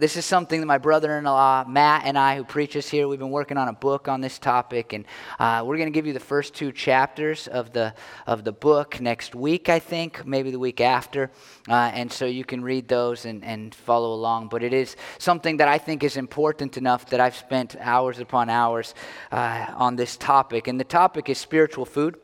This is something that my brother in law, Matt, and I, who preaches here, we've been working on a book on this topic. And uh, we're going to give you the first two chapters of the, of the book next week, I think, maybe the week after. Uh, and so you can read those and, and follow along. But it is something that I think is important enough that I've spent hours upon hours uh, on this topic. And the topic is spiritual food.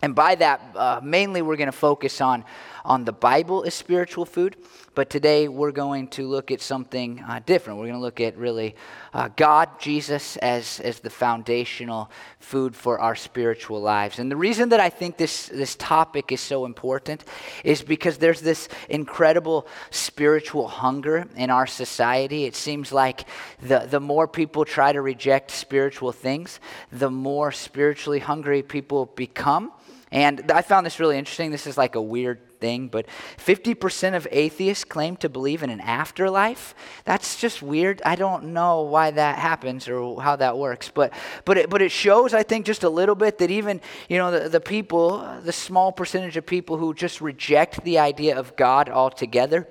And by that, uh, mainly we're going to focus on, on the Bible as spiritual food. But today we're going to look at something uh, different. We're going to look at really uh, God, Jesus, as, as the foundational food for our spiritual lives. And the reason that I think this, this topic is so important is because there's this incredible spiritual hunger in our society. It seems like the, the more people try to reject spiritual things, the more spiritually hungry people become. And I found this really interesting. This is like a weird thing, but 50% of atheists claim to believe in an afterlife. That's just weird. I don't know why that happens or how that works, but but it, but it shows, I think, just a little bit that even you know the, the people, the small percentage of people who just reject the idea of God altogether,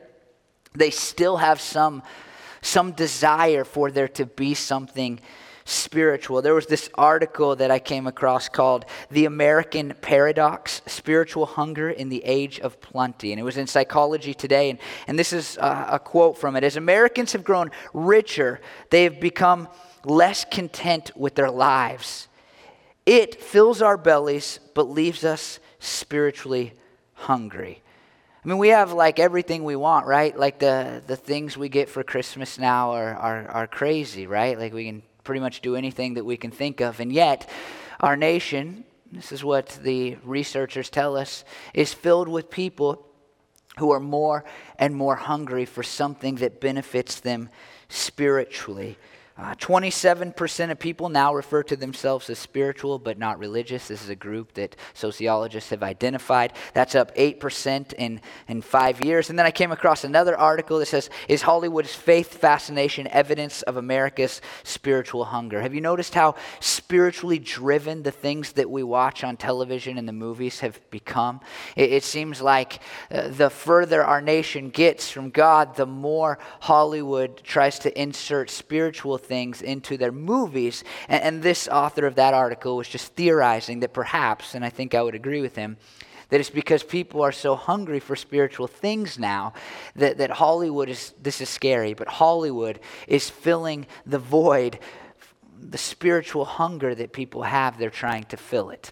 they still have some some desire for there to be something spiritual. There was this article that I came across called The American Paradox Spiritual Hunger in the Age of Plenty. And it was in Psychology Today. And, and this is a, a quote from it As Americans have grown richer, they have become less content with their lives. It fills our bellies, but leaves us spiritually hungry. I mean, we have like everything we want, right? Like the, the things we get for Christmas now are, are, are crazy, right? Like we can pretty much do anything that we can think of. And yet, our nation, this is what the researchers tell us, is filled with people who are more and more hungry for something that benefits them spiritually. Uh, 27% of people now refer to themselves as spiritual but not religious. This is a group that sociologists have identified. That's up 8% in, in five years. And then I came across another article that says Is Hollywood's faith fascination evidence of America's spiritual hunger? Have you noticed how spiritually driven the things that we watch on television and the movies have become? It, it seems like uh, the further our nation gets from God, the more Hollywood tries to insert spiritual things things into their movies. And, and this author of that article was just theorizing that perhaps, and I think I would agree with him, that it's because people are so hungry for spiritual things now that, that Hollywood is, this is scary, but Hollywood is filling the void, the spiritual hunger that people have, they're trying to fill it.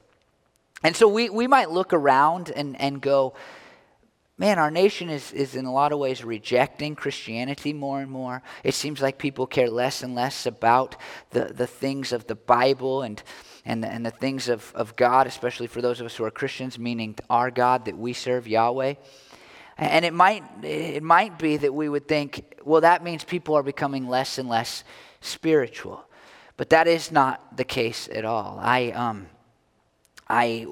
And so we, we might look around and, and go, man, our nation is, is in a lot of ways rejecting Christianity more and more. It seems like people care less and less about the, the things of the Bible and, and, the, and the things of, of God, especially for those of us who are Christians, meaning our God that we serve, Yahweh. And it might, it might be that we would think, well, that means people are becoming less and less spiritual. But that is not the case at all. I, um, I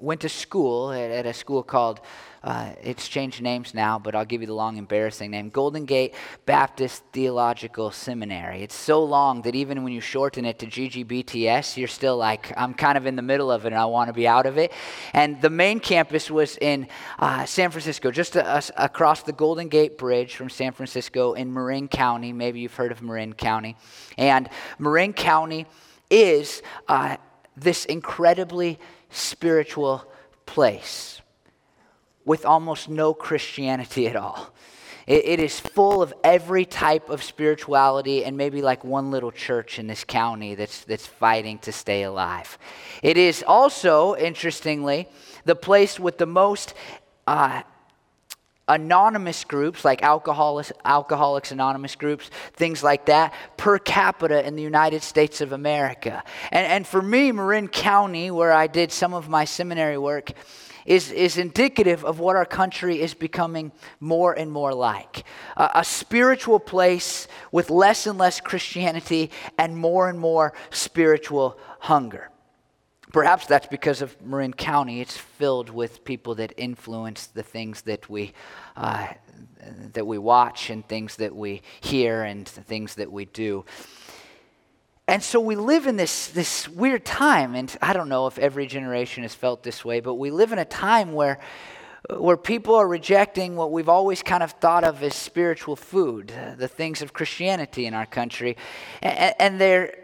went to school at, at a school called uh, it's changed names now, but I'll give you the long, embarrassing name Golden Gate Baptist Theological Seminary. It's so long that even when you shorten it to GGBTS, you're still like, I'm kind of in the middle of it and I want to be out of it. And the main campus was in uh, San Francisco, just a, a, across the Golden Gate Bridge from San Francisco in Marin County. Maybe you've heard of Marin County. And Marin County is uh, this incredibly spiritual place with almost no Christianity at all. It, it is full of every type of spirituality and maybe like one little church in this county that's, that's fighting to stay alive. It is also, interestingly, the place with the most. Uh, anonymous groups like Alcoholics, Alcoholics Anonymous groups, things like that, per capita in the United States of America. And, and for me, Marin County, where I did some of my seminary work, is, is indicative of what our country is becoming more and more like a, a spiritual place with less and less Christianity and more and more spiritual hunger. Perhaps that's because of Marin County. It's filled with people that influence the things that we, uh, that we watch and things that we hear and things that we do. And so we live in this, this weird time, and I don't know if every generation has felt this way, but we live in a time where where people are rejecting what we've always kind of thought of as spiritual food, the things of Christianity in our country. And, and they're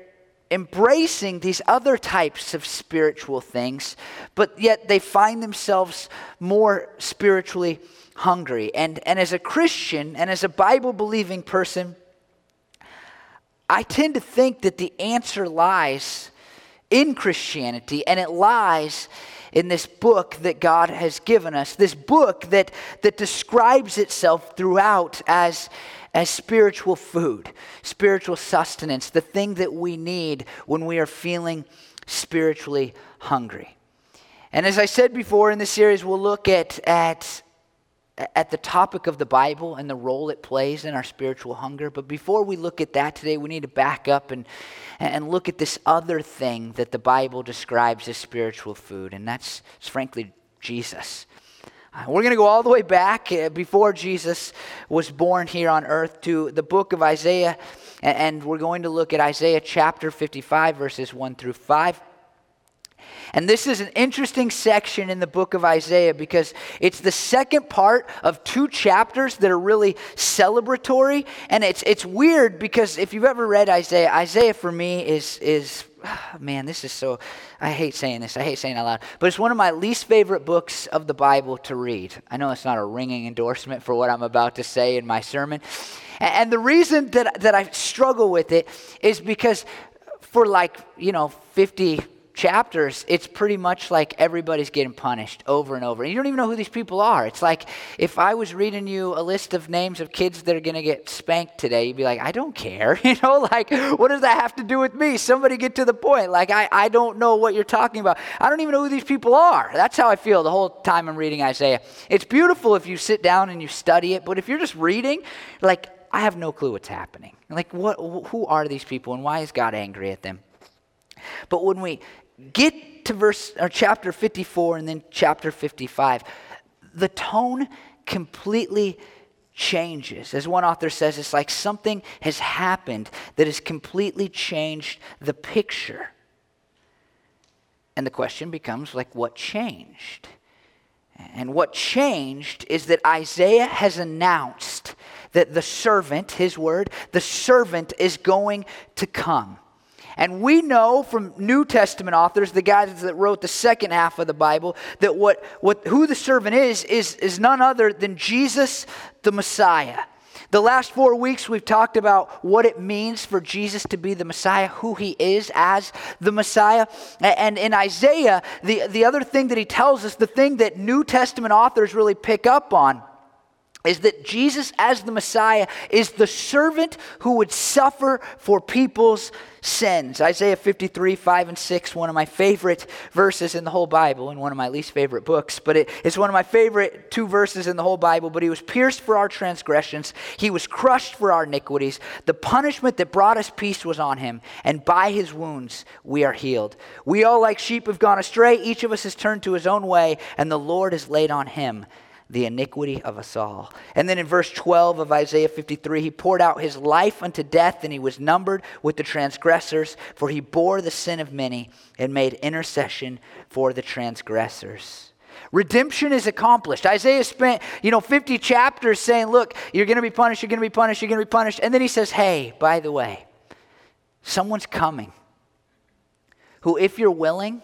embracing these other types of spiritual things, but yet they find themselves more spiritually hungry. And, and as a Christian and as a Bible believing person, I tend to think that the answer lies in Christianity and it lies in this book that God has given us, this book that, that describes itself throughout as, as spiritual food, spiritual sustenance, the thing that we need when we are feeling spiritually hungry. And as I said before in this series, we'll look at, at, at the topic of the Bible and the role it plays in our spiritual hunger. But before we look at that today, we need to back up and, and look at this other thing that the Bible describes as spiritual food, and that's frankly Jesus. We're going to go all the way back uh, before Jesus was born here on earth to the book of Isaiah, and we're going to look at Isaiah chapter 55, verses 1 through 5. And this is an interesting section in the book of Isaiah because it's the second part of two chapters that are really celebratory. And it's, it's weird because if you've ever read Isaiah, Isaiah for me is, is ah, man, this is so, I hate saying this. I hate saying it out loud. But it's one of my least favorite books of the Bible to read. I know it's not a ringing endorsement for what I'm about to say in my sermon. And the reason that, that I struggle with it is because for like, you know, 50, chapters, it's pretty much like everybody's getting punished over and over. And you don't even know who these people are. It's like if I was reading you a list of names of kids that are going to get spanked today, you'd be like, I don't care. You know, like, what does that have to do with me? Somebody get to the point. Like, I, I don't know what you're talking about. I don't even know who these people are. That's how I feel the whole time I'm reading Isaiah. It's beautiful if you sit down and you study it, but if you're just reading, like, I have no clue what's happening. Like, what, who are these people and why is God angry at them? But when we get to verse or chapter 54 and then chapter 55, the tone completely changes. As one author says, it's like something has happened that has completely changed the picture. And the question becomes like what changed? And what changed is that Isaiah has announced that the servant, his word, the servant is going to come. And we know from New Testament authors, the guys that wrote the second half of the Bible, that what, what, who the servant is, is, is none other than Jesus the Messiah. The last four weeks, we've talked about what it means for Jesus to be the Messiah, who he is as the Messiah. And in Isaiah, the, the other thing that he tells us, the thing that New Testament authors really pick up on, is that Jesus, as the Messiah, is the servant who would suffer for people's sins. Isaiah 53, 5 and 6, one of my favorite verses in the whole Bible, and one of my least favorite books, but it, it's one of my favorite two verses in the whole Bible. But he was pierced for our transgressions, he was crushed for our iniquities. The punishment that brought us peace was on him, and by his wounds we are healed. We all, like sheep, have gone astray. Each of us has turned to his own way, and the Lord has laid on him the iniquity of us all. And then in verse 12 of Isaiah 53, he poured out his life unto death, and he was numbered with the transgressors, for he bore the sin of many and made intercession for the transgressors. Redemption is accomplished. Isaiah spent, you know, 50 chapters saying, look, you're going to be punished, you're going to be punished, you're going to be punished. And then he says, hey, by the way, someone's coming who, if you're willing,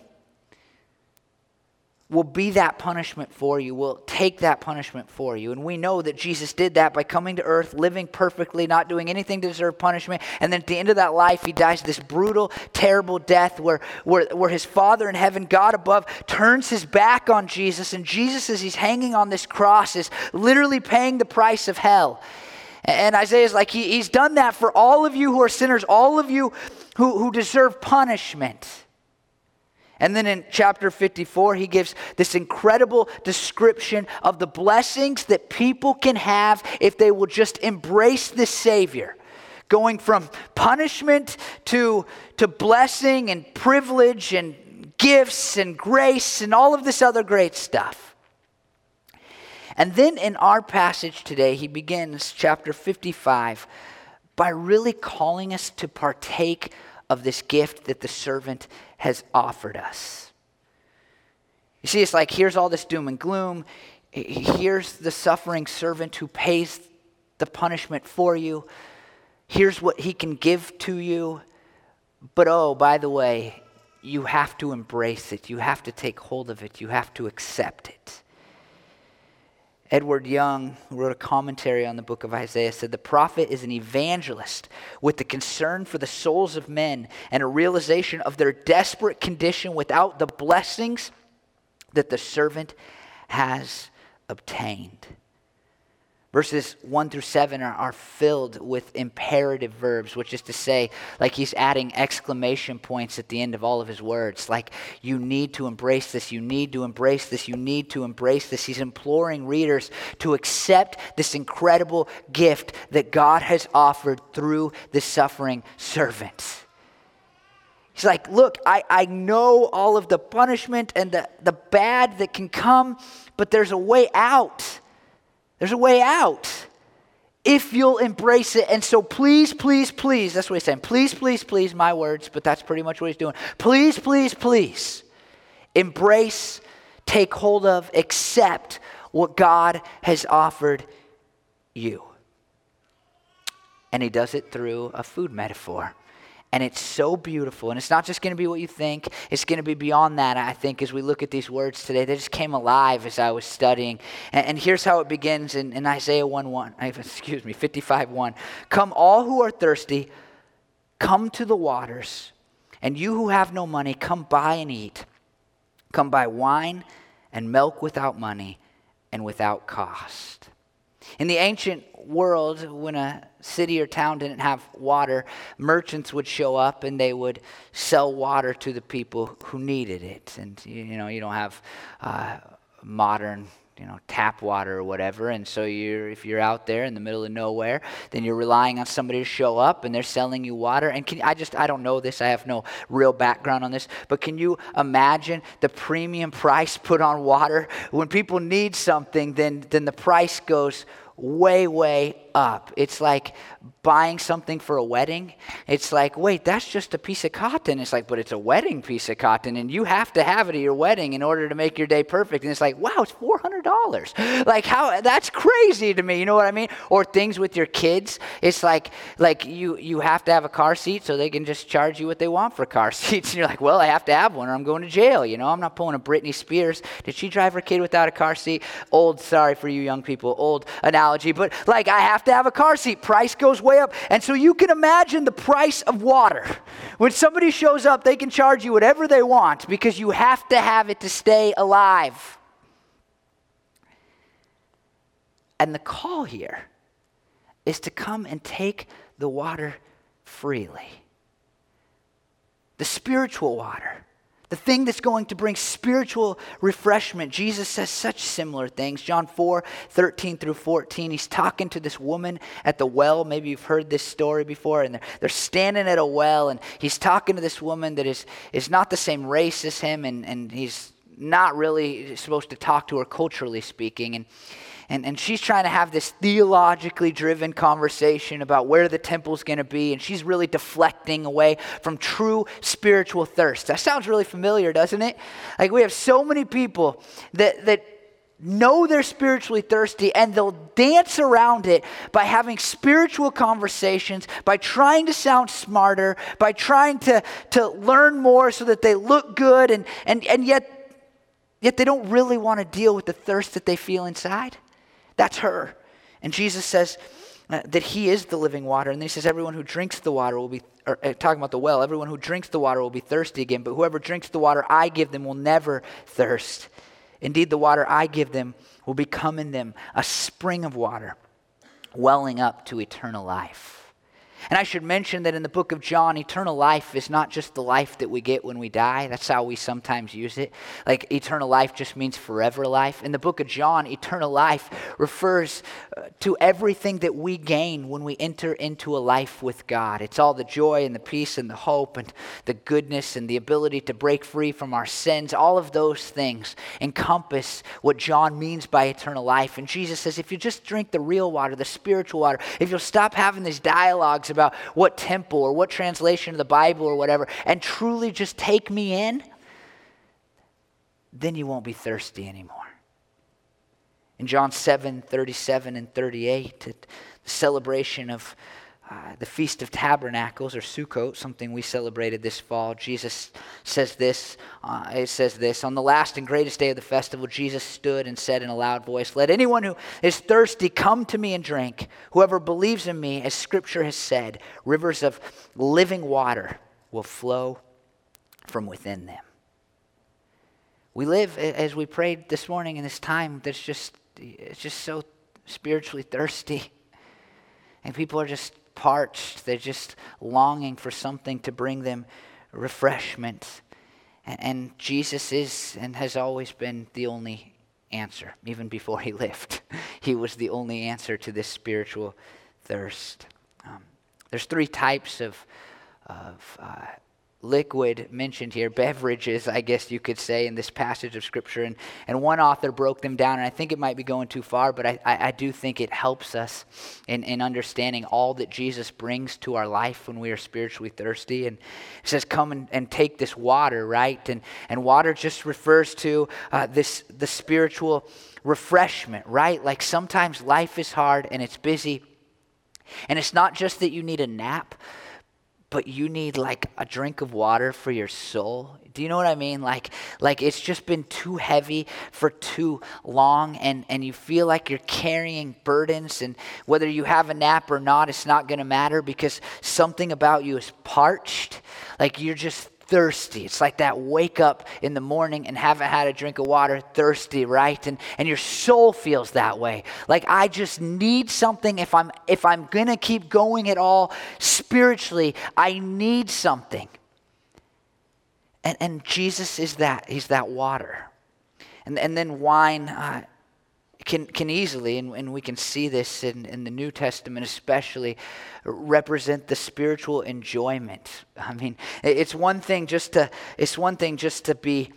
will be that punishment for you, will take that punishment for you. And we know that Jesus did that by coming to earth, living perfectly, not doing anything to deserve punishment. And then at the end of that life, he dies this brutal, terrible death where, where, where his Father in heaven, God above, turns his back on Jesus. And Jesus, as he's hanging on this cross, is literally paying the price of hell. And Isaiah's like, he, he's done that for all of you who are sinners, all of you who, who deserve punishment. And then in chapter 54, he gives this incredible description of the blessings that people can have if they will just embrace the Savior. Going from punishment to, to blessing and privilege and gifts and grace and all of this other great stuff. And then in our passage today, he begins chapter 55 by really calling us to partake of this gift that the servant has offered us. You see, it's like here's all this doom and gloom. Here's the suffering servant who pays the punishment for you. Here's what he can give to you. But oh, by the way, you have to embrace it. You have to take hold of it. You have to accept it. Edward Young, who wrote a commentary on the book of Isaiah, said the prophet is an evangelist with the concern for the souls of men and a realization of their desperate condition without the blessings that the servant has obtained. Verses 1 through 7 are, are, filled with imperative verbs, which is to say, like he's adding exclamation points at the end of all of his words. Like, you need to embrace this, you need to embrace this, you need to embrace this. He's imploring readers to accept this incredible gift that God has offered through the suffering servant. He's like, Look, I, I know all of the punishment and the, the bad that can come, but there's a way out. There's a way out if you'll embrace it. And so, please, please, please, that's what he's saying. Please, please, please, my words, but that's pretty much what he's doing. Please, please, please, embrace, take hold of, accept what God has offered you. And he does it through a food metaphor. And it's so beautiful. And it's not just going to be what you think, it's going to be beyond that, I think, as we look at these words today. They just came alive as I was studying. And, and here's how it begins in, in Isaiah 1 1, excuse me, 55 1. Come, all who are thirsty, come to the waters. And you who have no money, come buy and eat. Come buy wine and milk without money and without cost. In the ancient world, when a city or town didn't have water, merchants would show up and they would sell water to the people who needed it. And you know, you don't have uh, modern you know tap water or whatever. And so you're if you're out there in the middle of nowhere then you're relying on somebody to show up and they're selling you water. And can, i just i don't know this. I have no real background on this. But can you imagine the premium price put on water? When people need something then then the price goes way, way up. It's like buying something for a wedding. It's like, wait, that's just a piece of cotton. It's like, but it's a wedding piece of cotton, and you have to have it at your wedding in order to make your day perfect. And it's like, wow, it's four hundred dollars. Like how? That's crazy to me. You know what I mean? Or things with your kids. It's like, like you you have to have a car seat, so they can just charge you what they want for car seats. And you're like, well, I have to have one, or I'm going to jail. You know, I'm not pulling a Britney Spears. Did she drive her kid without a car seat? Old, sorry for you young people, old analogy, but like I have to have a car seat. Price goes way up. And so you can imagine the price of water. When somebody shows up, they can charge you whatever they want because you have to have it to stay alive. And the call here is to come and take the water freely. The spiritual water the thing that's going to bring spiritual refreshment. Jesus says such similar things. John 4 13 through 14. He's talking to this woman at the well. Maybe you've heard this story before. And they're, they're standing at a well, and he's talking to this woman that is, is not the same race as him, and, and he's not really supposed to talk to her culturally speaking. And and, and she's trying to have this theologically driven conversation about where the temple's going to be, and she's really deflecting away from true spiritual thirst. That sounds really familiar, doesn't it? Like we have so many people that, that know they're spiritually thirsty and they'll dance around it by having spiritual conversations, by trying to sound smarter, by trying to, to learn more so that they look good, and, and, and yet, yet they don't really want to deal with the thirst that they feel inside. That's her. And Jesus says uh, that he is the living water. And then he says, everyone who drinks the water will be, or, uh, talking about the well, everyone who drinks the water will be thirsty again. But whoever drinks the water I give them will never thirst. Indeed, the water I give them will become in them a spring of water, welling up to eternal life. And I should mention that in the book of John, eternal life is not just the life that we get when we die. That's how we sometimes use it. Like eternal life just means forever life. In the book of John, eternal life refers uh, to everything that we gain when we enter into a life with God. It's all the joy and the peace and the hope and the goodness and the ability to break free from our sins. All of those things encompass what John means by eternal life. And Jesus says, if you just drink the real water, the spiritual water, if you'll stop having these dialogues about what temple or what translation of the Bible or whatever, and truly just take me in, then you won't be thirsty anymore. In John 7 37 and 38, the celebration of uh, the Feast of Tabernacles or Sukkot, something we celebrated this fall, Jesus says this. Uh, it says this On the last and greatest day of the festival, Jesus stood and said in a loud voice, Let anyone who is thirsty come to me and drink. Whoever believes in me, as Scripture has said, rivers of living water will flow from within them. We live, as we prayed this morning, in this time that's just, it's just so spiritually thirsty. And people are just parched. They're just longing for something to bring them refreshment. And, and Jesus is and has always been the only answer, even before he lived. he was the only answer to this spiritual thirst. Um, there's three types of, of uh, liquid mentioned here, beverages, I guess you could say, in this passage of Scripture. And, and one author broke them down, and I think it might be going too far, but I, I, I, do think it helps us in, in understanding all that Jesus brings to our life when we are spiritually thirsty. And it says, Come and, and take this water, right? And, and water just refers to uh, this the spiritual refreshment, right? Like sometimes life is hard and it's busy. And it's not just that you need a nap, but you need like a drink of water for your soul. Do you know what I mean? Like, like it's just been too heavy for too long, and, and you feel like you're carrying burdens, and whether you have a nap or not, it's not going to matter because something about you is parched. Like you're just thirsty. It's like that wake up in the morning and haven't had a drink of water, thirsty, right? And and your soul feels that way. Like I just need something if I'm if I'm going to keep going at all spiritually, I need something. And and Jesus is that. He's that water. And and then wine uh, can, can easily, and, and we can see this in, in the New Testament especially, represent the spiritual enjoyment. I mean, it's one thing just to, it's one thing just to be,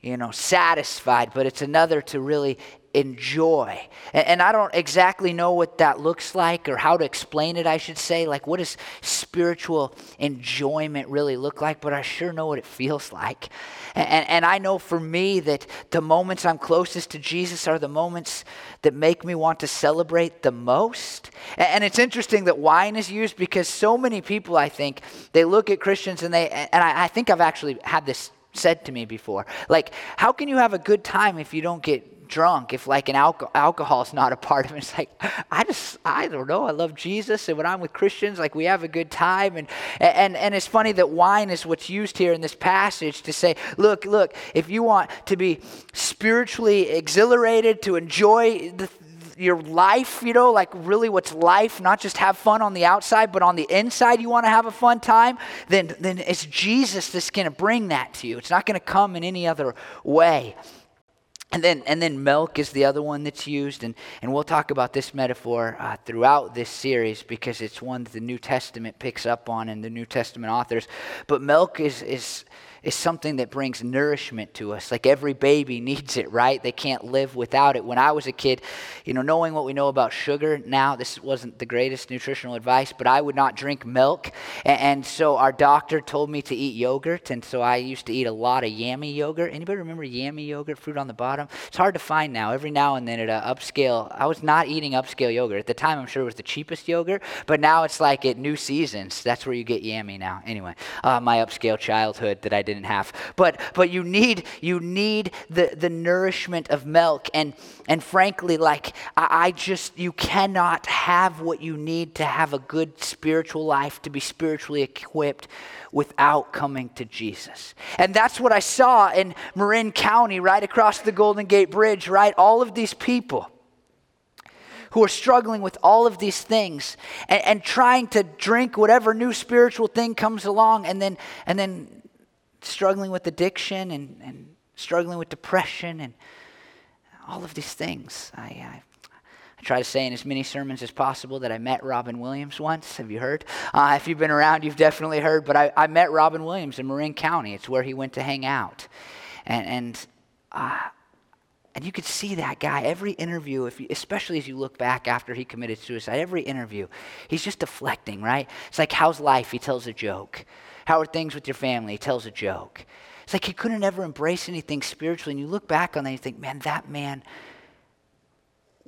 you know, satisfied, but it's another to really enjoy. And, and, I don't exactly know what that looks like or how to explain it, I should say. Like, what does spiritual enjoyment really look like? But I sure know what it feels like. And, and I know for me that the moments I'm closest to Jesus are the moments that make me want to celebrate the most. And, and it's interesting that wine is used because so many people, I think, they look at Christians and they, and I, I think I've actually had this said to me before. Like, how can you have a good time if you don't get drunk if like an alcohol is not a part of it it's like i just i don't know i love jesus and when i'm with christians like we have a good time and and and it's funny that wine is what's used here in this passage to say look look if you want to be spiritually exhilarated to enjoy the, your life, you know, like really what's life, not just have fun on the outside, but on the inside you want to have a fun time, then, then it's Jesus that's going to bring that to you. It's not going to come in any other way. And then, and then milk is the other one that's used. And, and we'll talk about this metaphor uh, throughout this series because it's one that the New Testament picks up on and the New Testament authors. But milk is, is, is something that brings nourishment to us. Like every baby needs it, right? They can't live without it. When I was a kid, you know, knowing what we know about sugar now, this wasn't the greatest nutritional advice, but I would not drink milk. And, so our doctor told me to eat yogurt, and so I used to eat a lot of yummy yogurt. Anybody remember yummy yogurt, fruit on the bottom? It's hard to find now. Every now and then at an upscale, I was not eating upscale yogurt. At the time, I'm sure it was the cheapest yogurt, but now it's like at New Seasons. That's where you get yummy now. Anyway, uh, my upscale childhood that I didn't have. But but you need you need the, the nourishment of milk. And and frankly, like I, I just you cannot have what you need to have a good spiritual life, to be spiritually equipped without coming to Jesus. And that's what I saw in Marin County, right across the Golden Gate Bridge, right? All of these people who are struggling with all of these things and, and, trying to drink whatever new spiritual thing comes along and then and then struggling with addiction and, and struggling with depression and all of these things. I, I, I, try to say in as many sermons as possible that I met Robin Williams once. Have you heard? Uh, if you've been around, you've definitely heard. But I, I met Robin Williams in Marin County. It's where he went to hang out. And, and, uh, and you could see that guy every interview, if you, especially as you look back after he committed suicide, every interview, he's just deflecting, right? It's like, how's life? He tells a joke. How are things with your family? He tells a joke. It's like he couldn't ever embrace anything spiritually. And you look back on that and you think, man, that man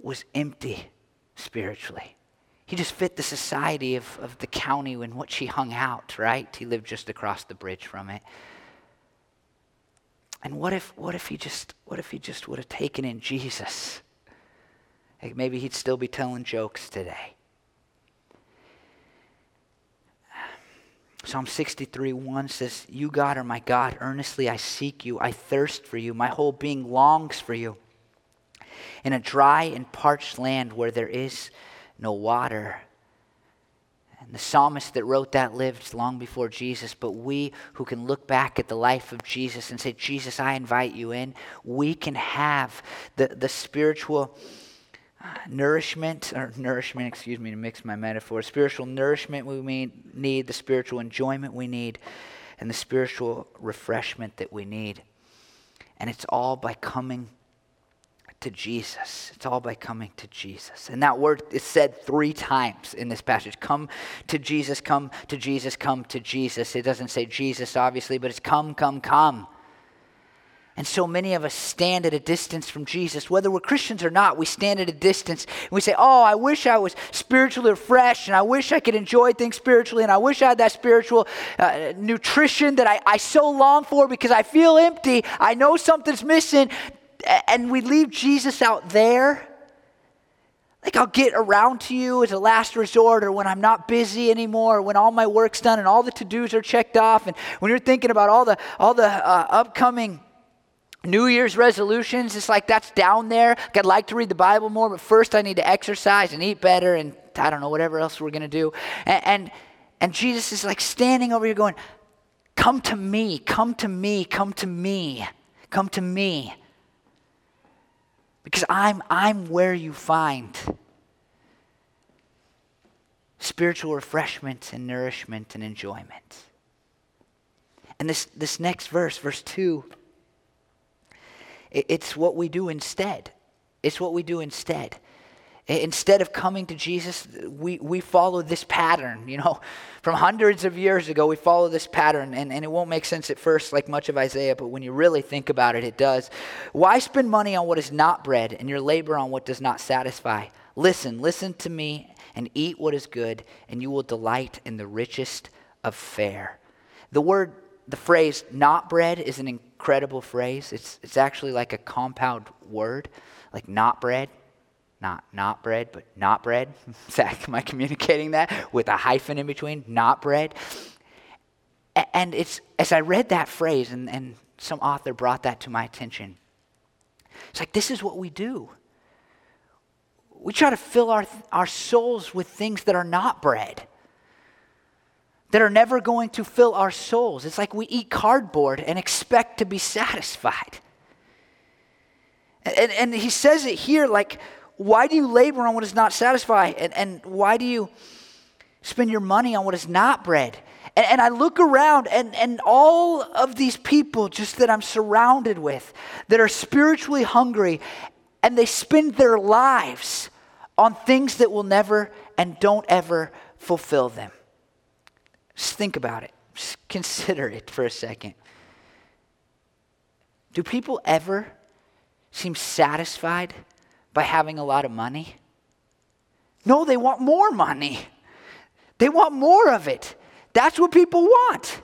was empty spiritually. He just fit the society of, of the county in which he hung out, right? He lived just across the bridge from it. And what if, what if he just, what if he just would have taken in Jesus? Like maybe he'd still be telling jokes today. Psalm 63 1 says, You, God, are my God. Earnestly I seek you. I thirst for you. My whole being longs for you. In a dry and parched land where there is no water. And the psalmist that wrote that lived long before Jesus, but we who can look back at the life of Jesus and say, Jesus, I invite you in, we can have the, the spiritual nourishment, or nourishment, excuse me, to mix my metaphor, spiritual nourishment we need, the spiritual enjoyment we need, and the spiritual refreshment that we need. And it's all by coming to Jesus. It's all by coming to Jesus. And that word is said three times in this passage come to Jesus, come to Jesus, come to Jesus. It doesn't say Jesus, obviously, but it's come, come, come. And so many of us stand at a distance from Jesus. Whether we're Christians or not, we stand at a distance and we say, Oh, I wish I was spiritually refreshed and I wish I could enjoy things spiritually and I wish I had that spiritual uh, nutrition that I, I so long for because I feel empty. I know something's missing. And we leave Jesus out there. Like I'll get around to you as a last resort or when I'm not busy anymore, or when all my work's done and all the to-dos are checked off and when you're thinking about all the all the uh, upcoming New Year's resolutions, it's like that's down there. I'd like to read the Bible more, but first I need to exercise and eat better and I don't know, whatever else we're going to do. And, and, and Jesus is like standing over here going, Come to me, come to me, come to me, come to me. Because I'm, I'm where you find spiritual refreshment and nourishment and enjoyment. And this, this next verse, verse 2, it's what we do instead. It's what we do instead. Instead of coming to Jesus, we, we follow this pattern. You know, from hundreds of years ago, we follow this pattern, and, and it won't make sense at first, like much of Isaiah, but when you really think about it, it does. Why spend money on what is not bread and your labor on what does not satisfy? Listen, listen to me, and eat what is good, and you will delight in the richest of fare. The word the phrase not bread is an incredible phrase. It's, it's actually like a compound word, like not bread. Not not bread, but not bread. Zach, am I communicating that with a hyphen in between? Not bread. And it's as I read that phrase, and, and some author brought that to my attention. It's like this is what we do. We try to fill our, our souls with things that are not bread that are never going to fill our souls. It's like we eat cardboard and expect to be satisfied. And, and he says it here like, why do you labor on what is not satisfied? And, and why do you spend your money on what is not bread? And, and I look around, and, and all of these people just that I'm surrounded with that are spiritually hungry, and they spend their lives on things that will never and don't ever fulfill them. Just think about it. Just consider it for a second. Do people ever seem satisfied by having a lot of money? No, they want more money. They want more of it. That's what people want.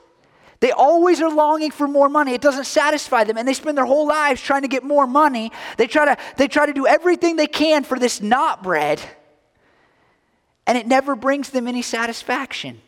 They always are longing for more money. It doesn't satisfy them, and they spend their whole lives trying to get more money. They try to, they try to do everything they can for this not bread, and it never brings them any satisfaction.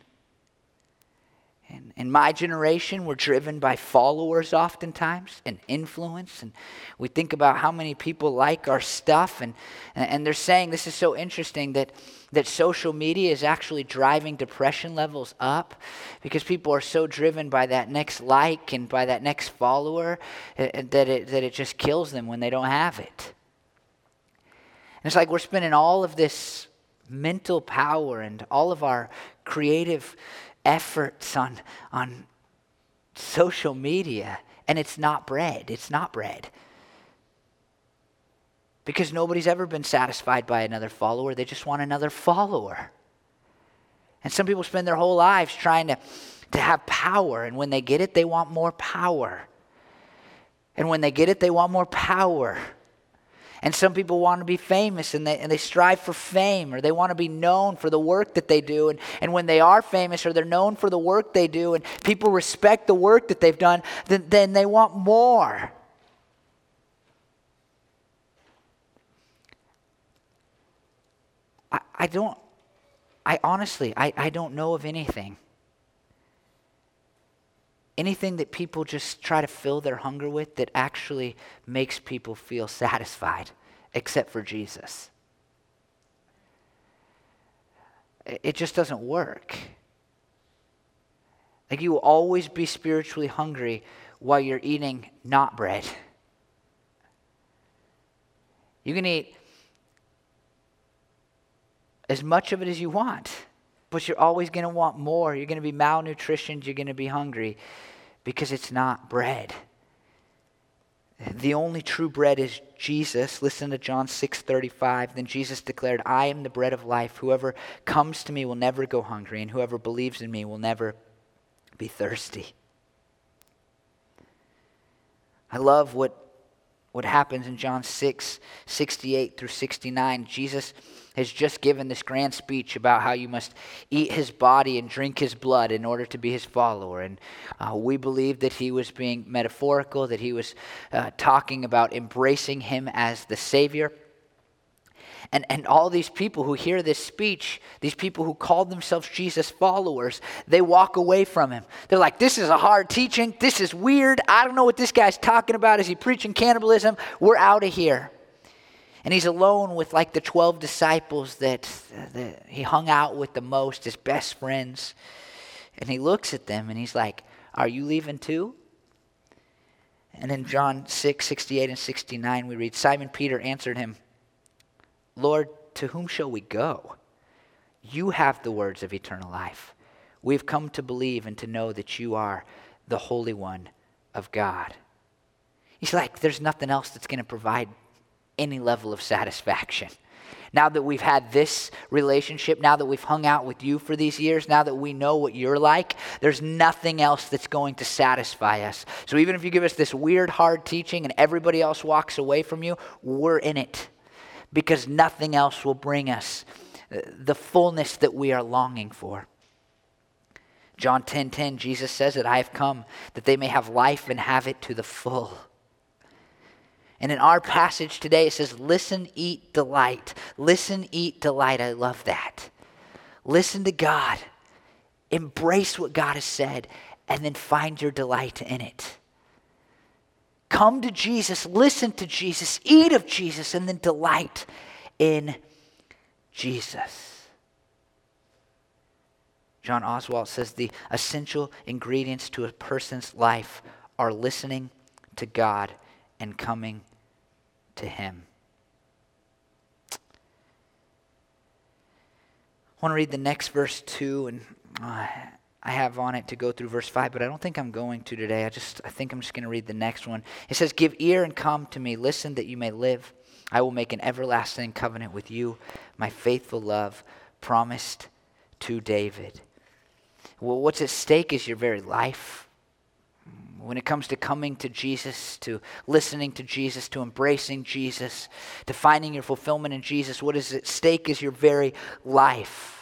In, my generation, we're driven by followers oftentimes and influence. And we think about how many people like our stuff. And, and they're saying this is so interesting that, that social media is actually driving depression levels up because people are so driven by that next like and by that next follower uh, uh, that it, that it just kills them when they don't have it. And it's like we're spending all of this mental power and all of our creative efforts on, on social media, and it's not bread. It's not bread. Because nobody's ever been satisfied by another follower, they just want another follower. And some people spend their whole lives trying to, to have power, and when they get it, they want more power. And when they get it, they want more power. And some people want to be famous and they, and they strive for fame or they want to be known for the work that they do. And, and when they are famous or they're known for the work they do and people respect the work that they've done, then, then they want more. I, I don't, I honestly, I, I don't know of anything. Anything that people just try to fill their hunger with that actually makes people feel satisfied, except for Jesus. It just doesn't work. Like you will always be spiritually hungry while you're eating not bread. You can eat as much of it as you want. But you're always going to want more. You're going to be malnutritioned. You're going to be hungry because it's not bread. The only true bread is Jesus. Listen to John 6:35. Then Jesus declared, "I am the bread of life. Whoever comes to me will never go hungry, and whoever believes in me will never be thirsty." I love what what happens in John 6, 68 through 69. Jesus has just given this grand speech about how you must eat his body and drink his blood in order to be his follower. And uh, we believe that he was being metaphorical, that he was uh, talking about embracing him as the Savior. And, and all these people who hear this speech, these people who call themselves Jesus followers, they walk away from him. They're like, this is a hard teaching. This is weird. I don't know what this guy's talking about. Is he preaching cannibalism? We're out of here. And he's alone with like the 12 disciples that, that he hung out with the most, his best friends. And he looks at them and he's like, Are you leaving too? And in John 6, 68 and 69, we read Simon Peter answered him, Lord, to whom shall we go? You have the words of eternal life. We've come to believe and to know that you are the Holy One of God. He's like, there's nothing else that's going to provide any level of satisfaction. Now that we've had this relationship, now that we've hung out with you for these years, now that we know what you're like, there's nothing else that's going to satisfy us. So even if you give us this weird, hard teaching and everybody else walks away from you, we're in it because nothing else will bring us uh, the fullness that we are longing for. John 10:10 10, 10, Jesus says that I have come that they may have life and have it to the full. And in our passage today it says listen eat delight. Listen eat delight. I love that. Listen to God. Embrace what God has said and then find your delight in it. Come to Jesus, listen to Jesus, eat of Jesus, and then delight in Jesus. John Oswalt says the essential ingredients to a person's life are listening to God and coming to Him. I want to read the next verse too, and uh, I have on it to go through verse 5, but I don't think I'm going to today. I just I think I'm just going to read the next one. It says, "Give ear and come to me; listen that you may live. I will make an everlasting covenant with you, my faithful love promised to David." Well, what's at stake is your very life. When it comes to coming to Jesus, to listening to Jesus, to embracing Jesus, to finding your fulfillment in Jesus, what is at stake is your very life.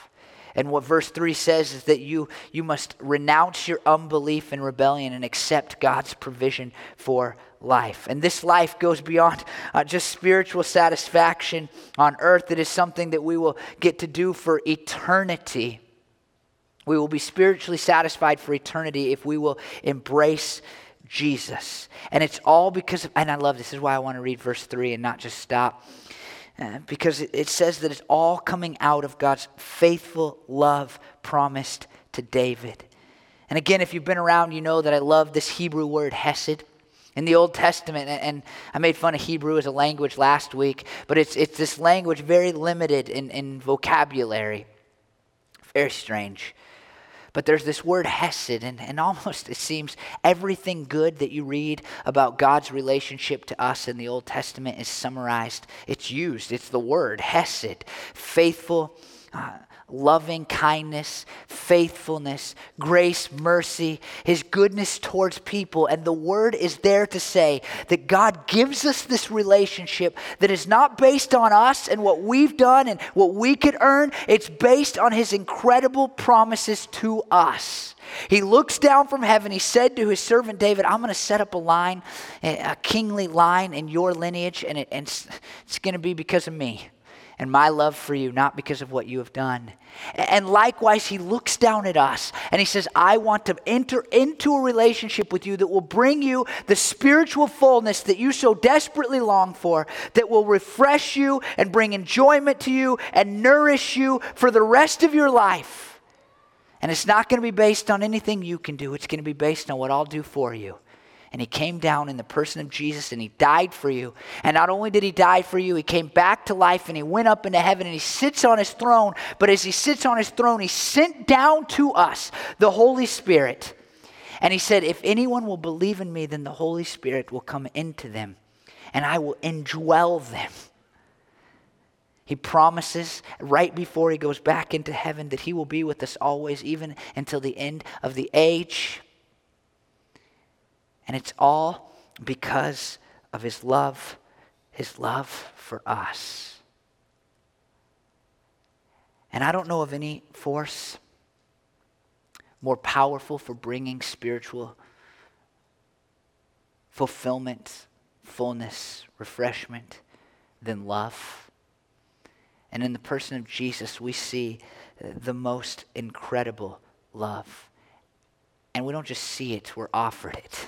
And what verse 3 says is that you, you must renounce your unbelief and rebellion and accept God's provision for life. And this life goes beyond uh, just spiritual satisfaction on earth, it is something that we will get to do for eternity. We will be spiritually satisfied for eternity if we will embrace Jesus. And it's all because of, and I love this, this is why I want to read verse 3 and not just stop. Uh, because it, it says that it's all coming out of God's faithful love promised to David. And again, if you've been around, you know that I love this Hebrew word, hesed. In the Old Testament, and I made fun of Hebrew as a language last week, but it's, it's this language very limited in, in vocabulary. Very strange. But there's this word hesed, and, and almost it seems everything good that you read about God's relationship to us in the Old Testament is summarized. It's used, it's the word hesed, faithful, uh, loving kindness, faithfulness, grace, mercy, his goodness towards people. And the word is there to say that God gives us this relationship that is not based on us and what we've done and what we could earn, it's based on his incredible promises to us. He looks down from heaven. He said to his servant David, I'm going to set up a line, a kingly line in your lineage, and, it, and it's, it's going to be because of me and my love for you, not because of what you have done. And likewise, he looks down at us and he says, I want to enter into a relationship with you that will bring you the spiritual fullness that you so desperately long for, that will refresh you and bring enjoyment to you and nourish you for the rest of your life. And it's not going to be based on anything you can do, it's going to be based on what I'll do for you and he came down in the person of Jesus and he died for you. And not only did he die for you, he came back to life and he went up into heaven and he sits on his throne. But as he sits on his throne, he sent down to us the Holy Spirit. And he said, If anyone will believe in me, then the Holy Spirit will come into them and I will indwell them. He promises right before he goes back into heaven that he will be with us always, even until the end of the age. And it's all because of his love, his love for us. And I don't know of any force more powerful for bringing spiritual fulfillment, fullness, refreshment than love. And in the person of Jesus, we see the most incredible love. And we don't just see it, we're offered it.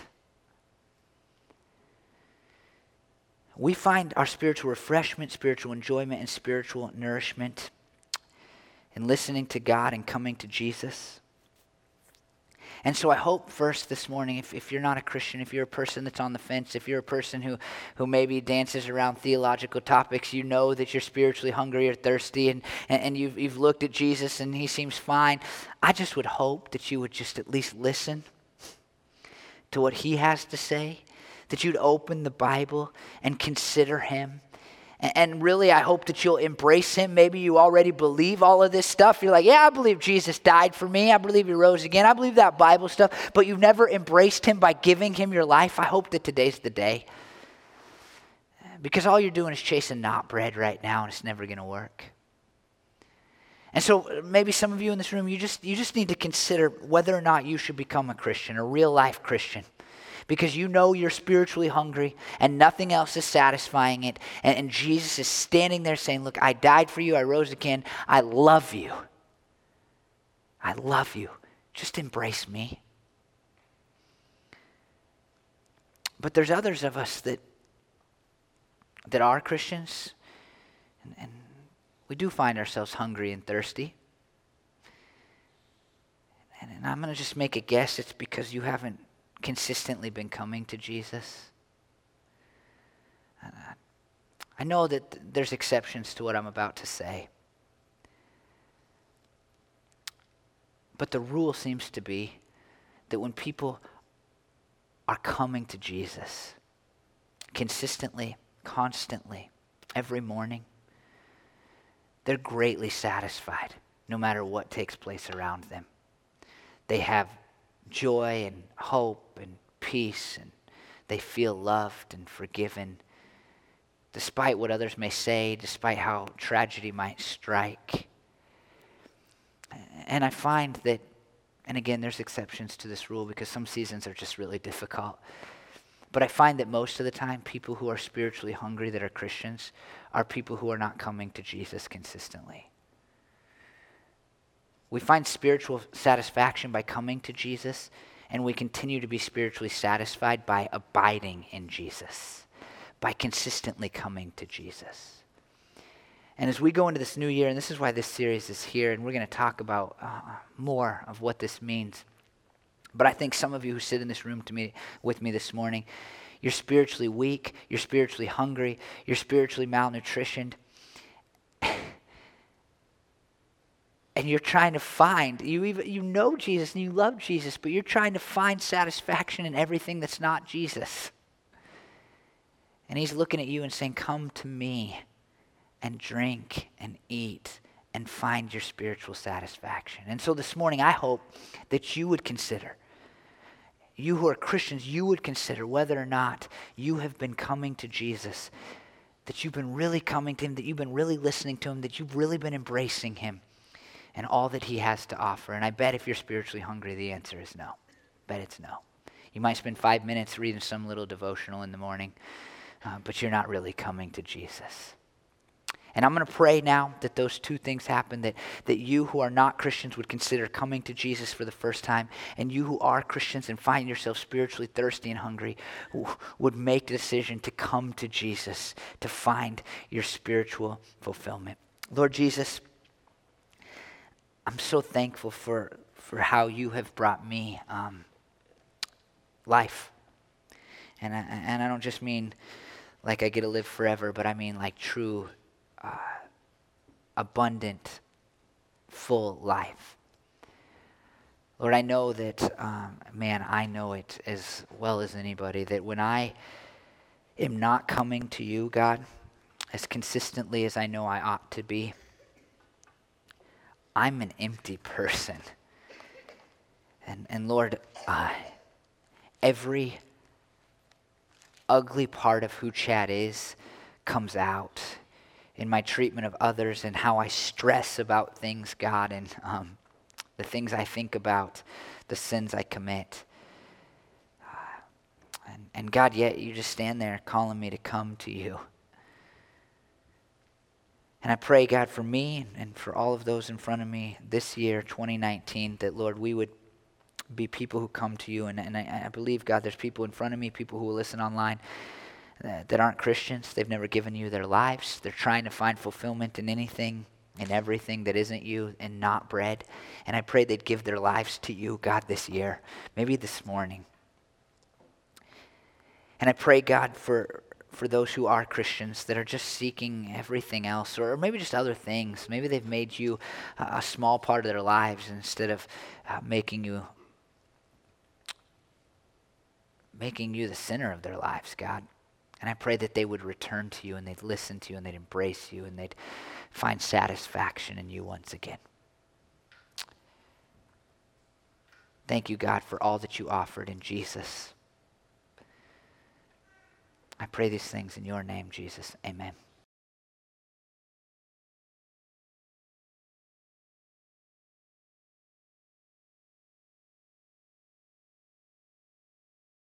We find our spiritual refreshment, spiritual enjoyment, and spiritual nourishment in listening to God and coming to Jesus. And so I hope first this morning, if, if you're not a Christian, if you're a person that's on the fence, if you're a person who, who maybe dances around theological topics, you know that you're spiritually hungry or thirsty and, and, and you've, you've looked at Jesus and he seems fine. I just would hope that you would just at least listen to what he has to say that you'd open the Bible and consider Him. And really, I hope that you'll embrace him. Maybe you already believe all of this stuff. You're like, yeah, I believe Jesus died for me. I believe he rose again. I believe that Bible stuff. But you've never embraced him by giving him your life. I hope that today's the day. Because all you're doing is chasing not bread right now, and it's never going to work. And so maybe some of you in this room, you just, you just need to consider whether or not you should become a Christian, a real life Christian because you know you're spiritually hungry and nothing else is satisfying it. And, and Jesus is standing there saying, Look, I died for you, I rose again, I love you. I love you. Just embrace me. But there's others of us that that are Christians, and, and we do find ourselves hungry and thirsty. And, and I'm going to just make a guess it's because you haven't consistently been coming to Jesus? I know that there's exceptions to what I'm about to say. But the rule seems to be that when people are coming to Jesus consistently, constantly, every morning, they're greatly satisfied no matter what takes place around them. They have joy and hope and peace, and they feel loved and forgiven, despite what others may say, despite how tragedy might strike. And I find that, and again, there's exceptions to this rule because some seasons are just really difficult. But I find that most of the time, people who are spiritually hungry that are Christians are people who are not coming to Jesus consistently. We find spiritual satisfaction by coming to Jesus, and we continue to be spiritually satisfied by abiding in Jesus, by consistently coming to Jesus. And as we go into this new year, and this is why this series is here, and we're going to talk about uh, more of what this means. But I think some of you who sit in this room to me, with me this morning, you're spiritually weak, you're spiritually hungry, you're spiritually malnutritioned. And you're trying to find you even you know Jesus and you love Jesus, but you're trying to find satisfaction in everything that's not Jesus. And he's looking at you and saying, "Come to me and drink and eat and find your spiritual satisfaction. And so this morning, I hope that you would consider, you who are Christians, you would consider whether or not you have been coming to Jesus, that you've been really coming to Him, that you've been really listening to Him, that you've really been embracing Him and all that He has to offer. And I bet if you're spiritually hungry, the answer is no. Bet it's no. You might spend five minutes reading some little devotional in the morning, uh, but you're not really coming to Jesus. And I'm going to pray now that those two things happen that, that you who are not Christians would consider coming to Jesus for the first time, and you who are Christians and find yourself spiritually thirsty and hungry would make the decision to come to Jesus to find your spiritual fulfillment. Lord Jesus, I'm so thankful for, for how you have brought me um, life. And I, and I don't just mean like I get to live forever, but I mean like true uh, abundant, full life. Lord, I know that, um, man, I know it as well as anybody, that when I am not coming to you, God, as consistently as I know I ought to be, I'm an empty person. And, and Lord, uh, every ugly part of who Chad is comes out in my treatment of others and how I stress about things, God, and um, the things I think about, the sins I commit. Uh, and, and God, yet you just stand there calling me to come to you. And I pray, God, for me and for all of those in front of me this year, 2019, that, Lord, we would be people who come to you. And, and I, I believe, God, there's people in front of me, people who will listen online uh, that aren't Christians. They've never given you their lives. They're trying to find fulfillment in anything and everything that isn't you and not bread. And I pray they'd give their lives to you, God, this year, maybe this morning. And I pray, God, for, for those who are Christians that are just seeking everything else, or maybe just other things. Maybe they've made you a small part of their lives instead of uh, making you making you the center of their lives, God. And I pray that they would return to you and they'd listen to you and they'd embrace you and they'd find satisfaction in you once again. Thank you, God, for all that you offered in Jesus. I pray these things in your name, Jesus. Amen.